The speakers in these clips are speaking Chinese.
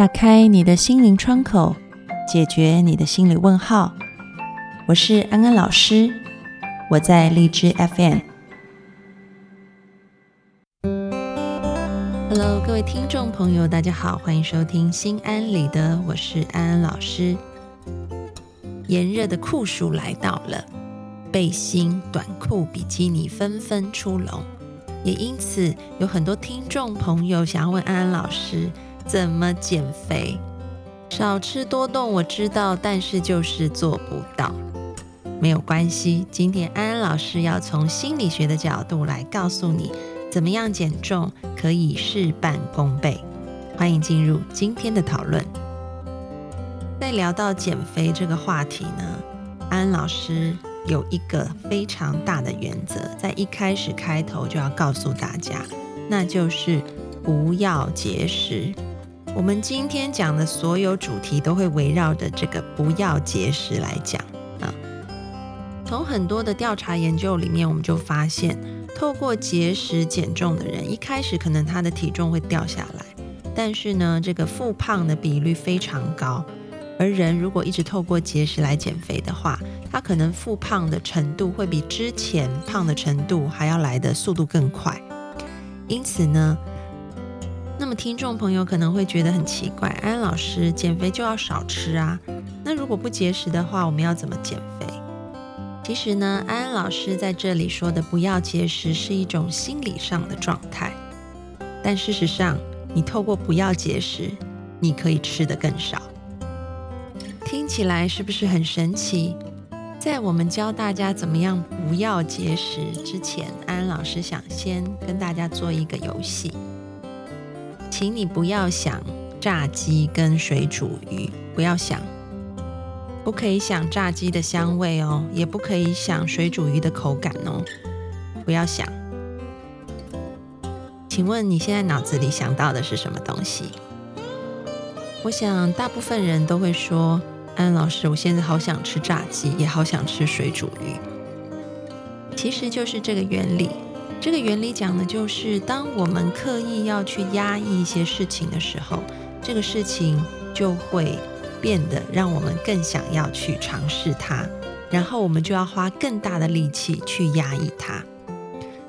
打开你的心灵窗口，解决你的心理问号。我是安安老师，我在荔枝 FM。Hello，各位听众朋友，大家好，欢迎收听心安理得，我是安安老师。炎热的酷暑来到了，背心、短裤、比基尼纷纷出笼，也因此有很多听众朋友想要问安安老师。怎么减肥？少吃多动，我知道，但是就是做不到。没有关系，今天安安老师要从心理学的角度来告诉你，怎么样减重可以事半功倍。欢迎进入今天的讨论。在聊到减肥这个话题呢，安安老师有一个非常大的原则，在一开始开头就要告诉大家，那就是不要节食。我们今天讲的所有主题都会围绕着这个“不要节食”来讲啊。从很多的调查研究里面，我们就发现，透过节食减重的人，一开始可能他的体重会掉下来，但是呢，这个复胖的比率非常高。而人如果一直透过节食来减肥的话，他可能复胖的程度会比之前胖的程度还要来的速度更快。因此呢。那么，听众朋友可能会觉得很奇怪，安老师减肥就要少吃啊？那如果不节食的话，我们要怎么减肥？其实呢，安安老师在这里说的不要节食是一种心理上的状态，但事实上，你透过不要节食，你可以吃得更少。听起来是不是很神奇？在我们教大家怎么样不要节食之前，安安老师想先跟大家做一个游戏。请你不要想炸鸡跟水煮鱼，不要想，不可以想炸鸡的香味哦，也不可以想水煮鱼的口感哦，不要想。请问你现在脑子里想到的是什么东西？我想大部分人都会说：“安老师，我现在好想吃炸鸡，也好想吃水煮鱼。”其实就是这个原理。这个原理讲的就是，当我们刻意要去压抑一些事情的时候，这个事情就会变得让我们更想要去尝试它，然后我们就要花更大的力气去压抑它。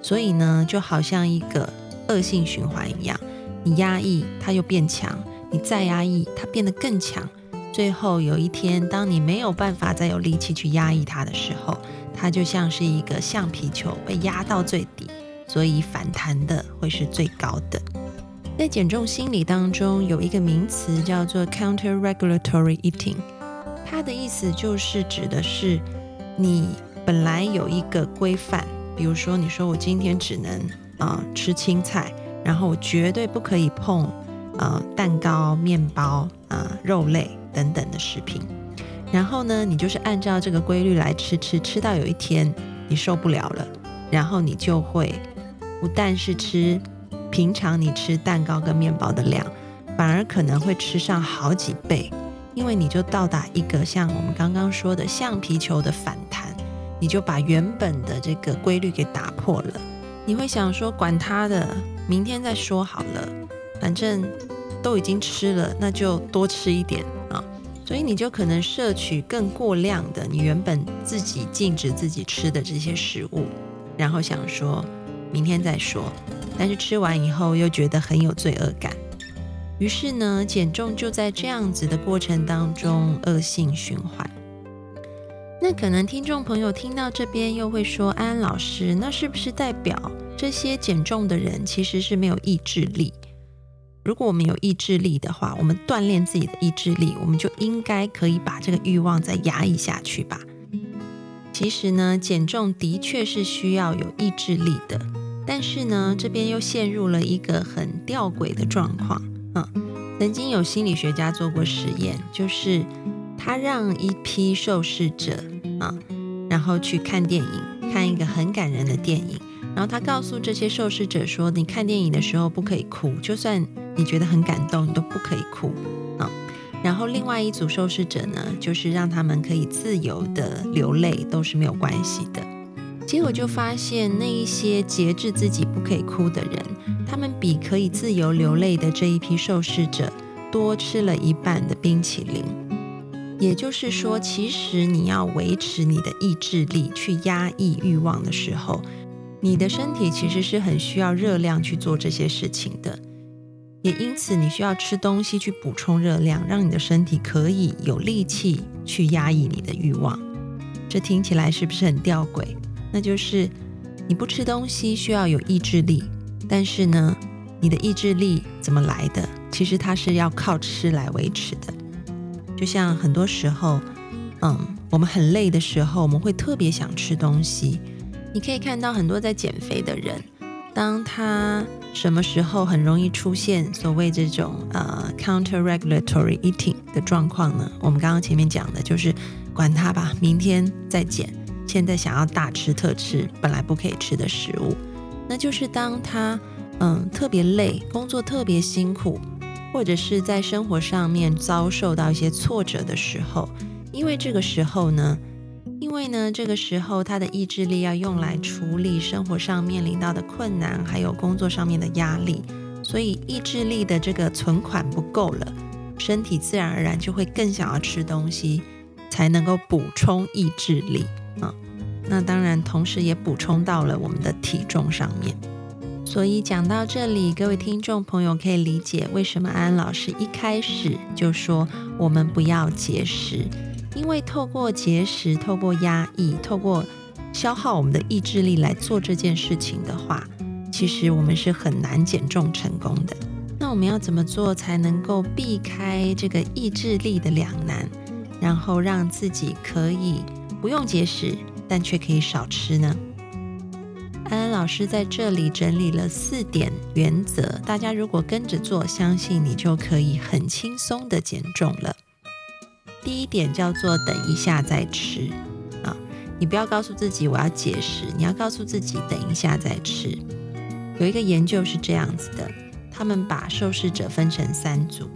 所以呢，就好像一个恶性循环一样，你压抑它又变强，你再压抑它变得更强，最后有一天，当你没有办法再有力气去压抑它的时候，它就像是一个橡皮球被压到最底。所以反弹的会是最高的。在减重心理当中，有一个名词叫做 counter-regulatory eating，它的意思就是指的是你本来有一个规范，比如说你说我今天只能啊吃青菜，然后我绝对不可以碰啊蛋糕、面包啊肉类等等的食品，然后呢，你就是按照这个规律来吃吃，吃到有一天你受不了了，然后你就会。不但是吃平常你吃蛋糕跟面包的量，反而可能会吃上好几倍，因为你就到达一个像我们刚刚说的橡皮球的反弹，你就把原本的这个规律给打破了。你会想说，管他的，明天再说好了，反正都已经吃了，那就多吃一点啊。所以你就可能摄取更过量的你原本自己禁止自己吃的这些食物，然后想说。明天再说，但是吃完以后又觉得很有罪恶感，于是呢，减重就在这样子的过程当中恶性循环。那可能听众朋友听到这边又会说：“安安老师，那是不是代表这些减重的人其实是没有意志力？如果我们有意志力的话，我们锻炼自己的意志力，我们就应该可以把这个欲望再压抑下去吧？”其实呢，减重的确是需要有意志力的，但是呢，这边又陷入了一个很吊诡的状况。嗯，曾经有心理学家做过实验，就是他让一批受试者啊，然后去看电影，看一个很感人的电影，然后他告诉这些受试者说：“你看电影的时候不可以哭，就算你觉得很感动，你都不可以哭。”啊。然后另外一组受试者呢，就是让他们可以自由的流泪，都是没有关系的。结果就发现，那一些节制自己不可以哭的人，他们比可以自由流泪的这一批受试者多吃了一半的冰淇淋。也就是说，其实你要维持你的意志力去压抑欲望的时候，你的身体其实是很需要热量去做这些事情的。也因此，你需要吃东西去补充热量，让你的身体可以有力气去压抑你的欲望。这听起来是不是很吊诡？那就是你不吃东西需要有意志力，但是呢，你的意志力怎么来的？其实它是要靠吃来维持的。就像很多时候，嗯，我们很累的时候，我们会特别想吃东西。你可以看到很多在减肥的人，当他什么时候很容易出现所谓这种呃 counter regulatory eating 的状况呢？我们刚刚前面讲的就是管他吧，明天再减。现在想要大吃特吃，本来不可以吃的食物，那就是当他嗯特别累，工作特别辛苦，或者是在生活上面遭受到一些挫折的时候，因为这个时候呢，因为呢这个时候他的意志力要用来处理生活上面临到的困难，还有工作上面的压力，所以意志力的这个存款不够了，身体自然而然就会更想要吃东西，才能够补充意志力。啊，那当然，同时也补充到了我们的体重上面。所以讲到这里，各位听众朋友可以理解为什么安安老师一开始就说我们不要节食，因为透过节食、透过压抑、透过消耗我们的意志力来做这件事情的话，其实我们是很难减重成功的。那我们要怎么做才能够避开这个意志力的两难，然后让自己可以？不用节食，但却可以少吃呢。安安老师在这里整理了四点原则，大家如果跟着做，相信你就可以很轻松的减重了。第一点叫做等一下再吃啊，你不要告诉自己我要节食，你要告诉自己等一下再吃。有一个研究是这样子的，他们把受试者分成三组，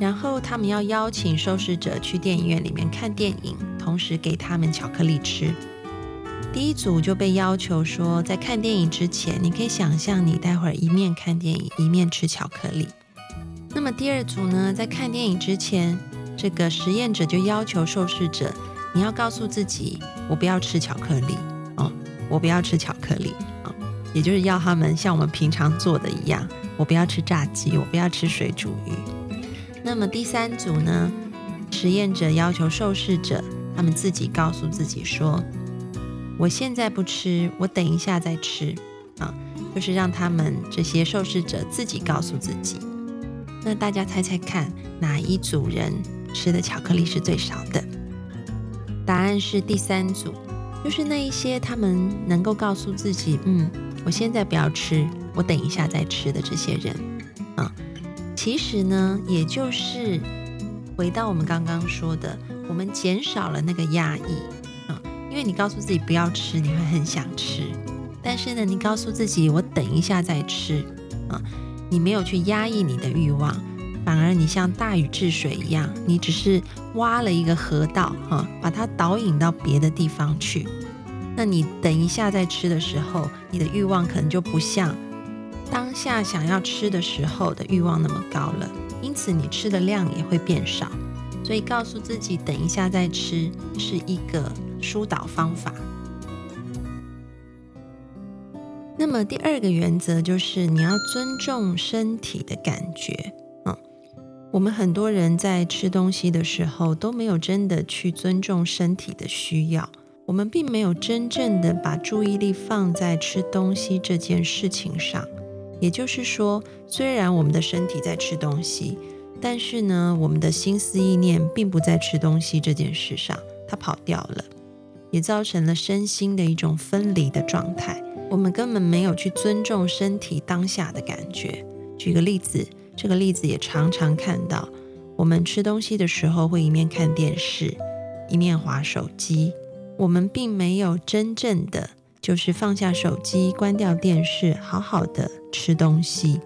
然后他们要邀请受试者去电影院里面看电影。同时给他们巧克力吃。第一组就被要求说，在看电影之前，你可以想象你待会儿一面看电影一面吃巧克力。那么第二组呢，在看电影之前，这个实验者就要求受试者，你要告诉自己，我不要吃巧克力哦，我不要吃巧克力啊，也就是要他们像我们平常做的一样，我不要吃炸鸡，我不要吃水煮鱼。那么第三组呢，实验者要求受试者。他们自己告诉自己说：“我现在不吃，我等一下再吃。”啊，就是让他们这些受试者自己告诉自己。那大家猜猜看，哪一组人吃的巧克力是最少的？答案是第三组，就是那一些他们能够告诉自己：“嗯，我现在不要吃，我等一下再吃”的这些人。其实呢，也就是回到我们刚刚说的。我们减少了那个压抑啊，因为你告诉自己不要吃，你会很想吃。但是呢，你告诉自己我等一下再吃啊，你没有去压抑你的欲望，反而你像大禹治水一样，你只是挖了一个河道哈，把它导引到别的地方去。那你等一下再吃的时候，你的欲望可能就不像当下想要吃的时候的欲望那么高了，因此你吃的量也会变少。所以告诉自己等一下再吃是一个疏导方法。那么第二个原则就是你要尊重身体的感觉。嗯，我们很多人在吃东西的时候都没有真的去尊重身体的需要，我们并没有真正的把注意力放在吃东西这件事情上。也就是说，虽然我们的身体在吃东西。但是呢，我们的心思意念并不在吃东西这件事上，它跑掉了，也造成了身心的一种分离的状态。我们根本没有去尊重身体当下的感觉。举个例子，这个例子也常常看到，我们吃东西的时候会一面看电视，一面划手机，我们并没有真正的就是放下手机，关掉电视，好好的吃东西。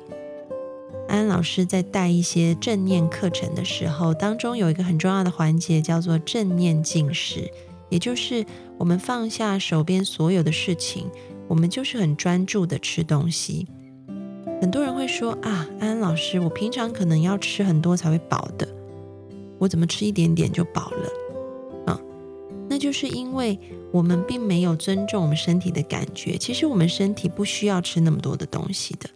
安安老师在带一些正念课程的时候，当中有一个很重要的环节叫做正念进食，也就是我们放下手边所有的事情，我们就是很专注的吃东西。很多人会说啊，安安老师，我平常可能要吃很多才会饱的，我怎么吃一点点就饱了？就是因为我们并没有尊重我们身体的感觉。其实我们身体不需要吃那么多的东西的，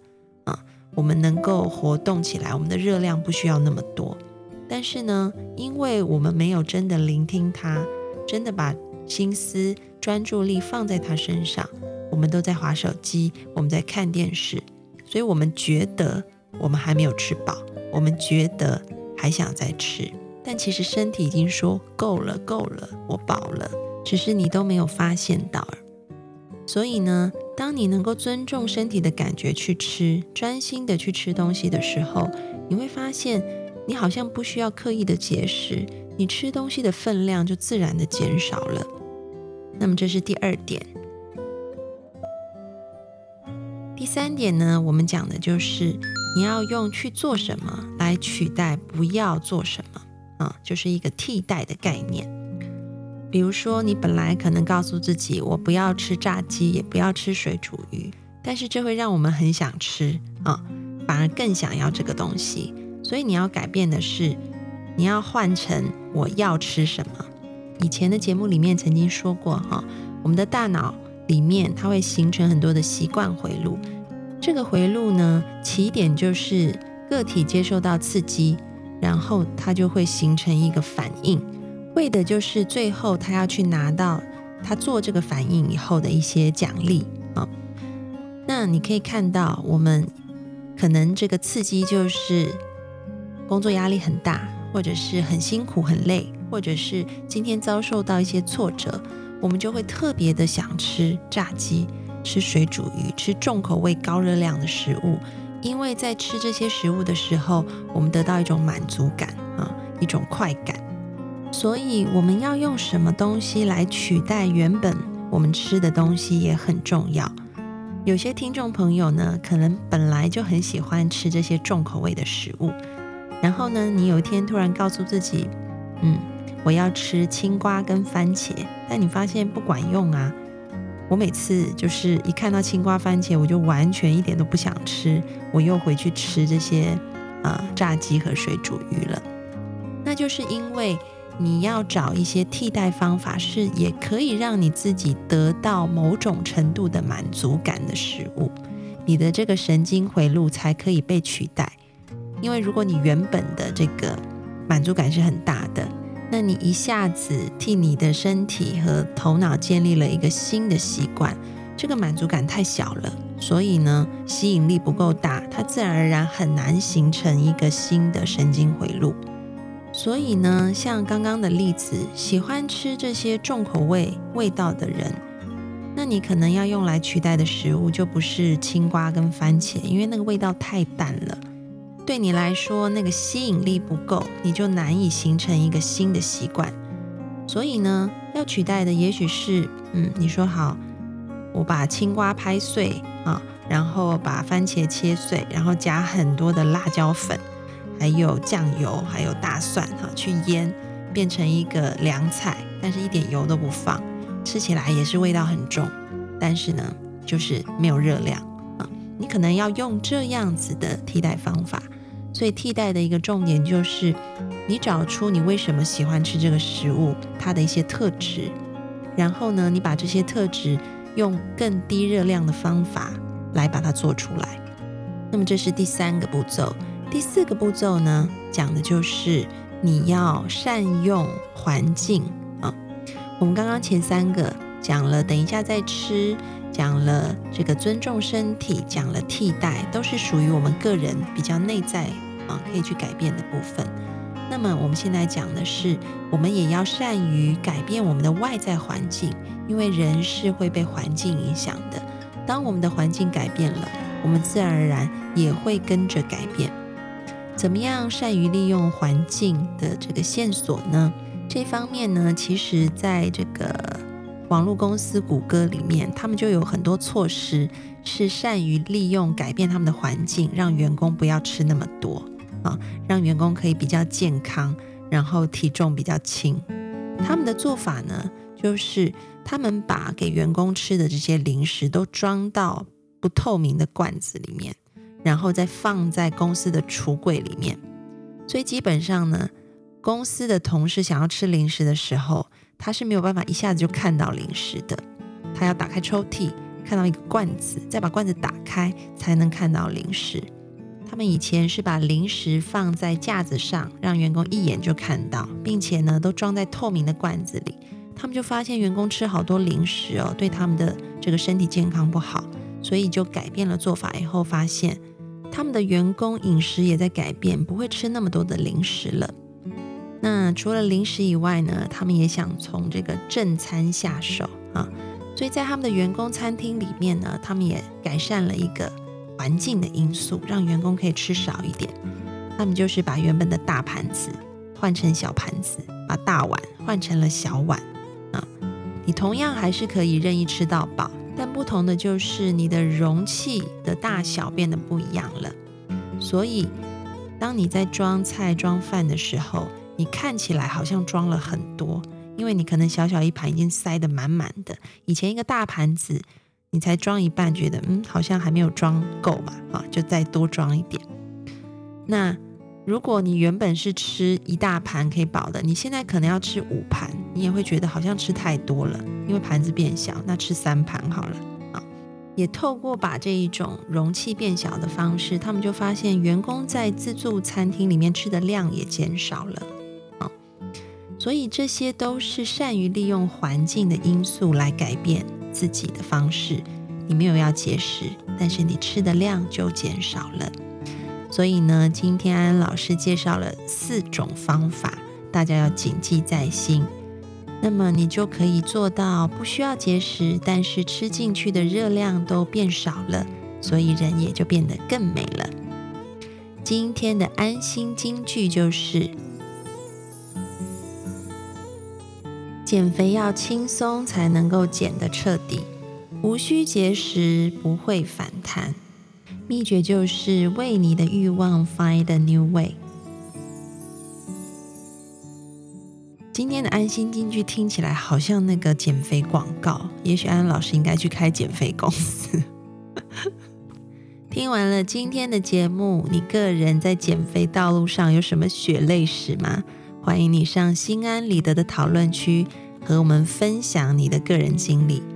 啊，我们能够活动起来，我们的热量不需要那么多。但是呢，因为我们没有真的聆听它，真的把心思、专注力放在它身上，我们都在划手机，我们在看电视。所以我们觉得我们还没有吃饱，我们觉得还想再吃，但其实身体已经说够了，够了，我饱了，只是你都没有发现到。所以呢，当你能够尊重身体的感觉去吃，专心的去吃东西的时候，你会发现你好像不需要刻意的节食，你吃东西的分量就自然的减少了。那么这是第二点。第三点呢，我们讲的就是你要用去做什么来取代不要做什么啊，就是一个替代的概念。比如说，你本来可能告诉自己我不要吃炸鸡，也不要吃水煮鱼，但是这会让我们很想吃啊，反而更想要这个东西。所以你要改变的是，你要换成我要吃什么。以前的节目里面曾经说过哈，我们的大脑。里面它会形成很多的习惯回路，这个回路呢，起点就是个体接受到刺激，然后它就会形成一个反应，为的就是最后他要去拿到他做这个反应以后的一些奖励啊。那你可以看到，我们可能这个刺激就是工作压力很大，或者是很辛苦很累，或者是今天遭受到一些挫折。我们就会特别的想吃炸鸡、吃水煮鱼、吃重口味、高热量的食物，因为在吃这些食物的时候，我们得到一种满足感啊，一种快感。所以我们要用什么东西来取代原本我们吃的东西也很重要。有些听众朋友呢，可能本来就很喜欢吃这些重口味的食物，然后呢，你有一天突然告诉自己，嗯。我要吃青瓜跟番茄，但你发现不管用啊！我每次就是一看到青瓜、番茄，我就完全一点都不想吃，我又回去吃这些啊炸鸡和水煮鱼了。那就是因为你要找一些替代方法，是也可以让你自己得到某种程度的满足感的食物，你的这个神经回路才可以被取代。因为如果你原本的这个满足感是很大的。那你一下子替你的身体和头脑建立了一个新的习惯，这个满足感太小了，所以呢吸引力不够大，它自然而然很难形成一个新的神经回路。所以呢，像刚刚的例子，喜欢吃这些重口味味道的人，那你可能要用来取代的食物就不是青瓜跟番茄，因为那个味道太淡了。对你来说，那个吸引力不够，你就难以形成一个新的习惯。所以呢，要取代的也许是，嗯，你说好，我把青瓜拍碎啊，然后把番茄切碎，然后加很多的辣椒粉，还有酱油，还有大蒜哈，去腌，变成一个凉菜，但是一点油都不放，吃起来也是味道很重，但是呢，就是没有热量啊。你可能要用这样子的替代方法。所以替代的一个重点就是，你找出你为什么喜欢吃这个食物，它的一些特质，然后呢，你把这些特质用更低热量的方法来把它做出来。那么这是第三个步骤。第四个步骤呢，讲的就是你要善用环境啊。我们刚刚前三个讲了，等一下再吃。讲了这个尊重身体，讲了替代，都是属于我们个人比较内在啊，可以去改变的部分。那么我们现在讲的是，我们也要善于改变我们的外在环境，因为人是会被环境影响的。当我们的环境改变了，我们自然而然也会跟着改变。怎么样善于利用环境的这个线索呢？这方面呢，其实在这个。网络公司谷歌里面，他们就有很多措施，是善于利用改变他们的环境，让员工不要吃那么多让员工可以比较健康，然后体重比较轻。他们的做法呢，就是他们把给员工吃的这些零食都装到不透明的罐子里面，然后再放在公司的橱柜里面。所以基本上呢，公司的同事想要吃零食的时候，他是没有办法一下子就看到零食的，他要打开抽屉，看到一个罐子，再把罐子打开，才能看到零食。他们以前是把零食放在架子上，让员工一眼就看到，并且呢，都装在透明的罐子里。他们就发现员工吃好多零食哦，对他们的这个身体健康不好，所以就改变了做法。以后发现他们的员工饮食也在改变，不会吃那么多的零食了。那除了零食以外呢，他们也想从这个正餐下手啊，所以在他们的员工餐厅里面呢，他们也改善了一个。环境的因素让员工可以吃少一点，他们就是把原本的大盘子换成小盘子，把大碗换成了小碗啊。你同样还是可以任意吃到饱，但不同的就是你的容器的大小变得不一样了。所以，当你在装菜装饭的时候，你看起来好像装了很多，因为你可能小小一盘已经塞得满满的。以前一个大盘子。你才装一半，觉得嗯好像还没有装够嘛，啊，就再多装一点。那如果你原本是吃一大盘可以饱的，你现在可能要吃五盘，你也会觉得好像吃太多了，因为盘子变小。那吃三盘好了啊。也透过把这一种容器变小的方式，他们就发现员工在自助餐厅里面吃的量也减少了啊。所以这些都是善于利用环境的因素来改变。自己的方式，你没有要节食，但是你吃的量就减少了。所以呢，今天安安老师介绍了四种方法，大家要谨记在心。那么你就可以做到不需要节食，但是吃进去的热量都变少了，所以人也就变得更美了。今天的安心金句就是。减肥要轻松才能够减得彻底，无需节食不会反弹。秘诀就是为你的欲望 find a new way。今天的安心金句听起来好像那个减肥广告，也许安老师应该去开减肥公司。听完了今天的节目，你个人在减肥道路上有什么血泪史吗？欢迎你上心安理得的讨论区和我们分享你的个人经历。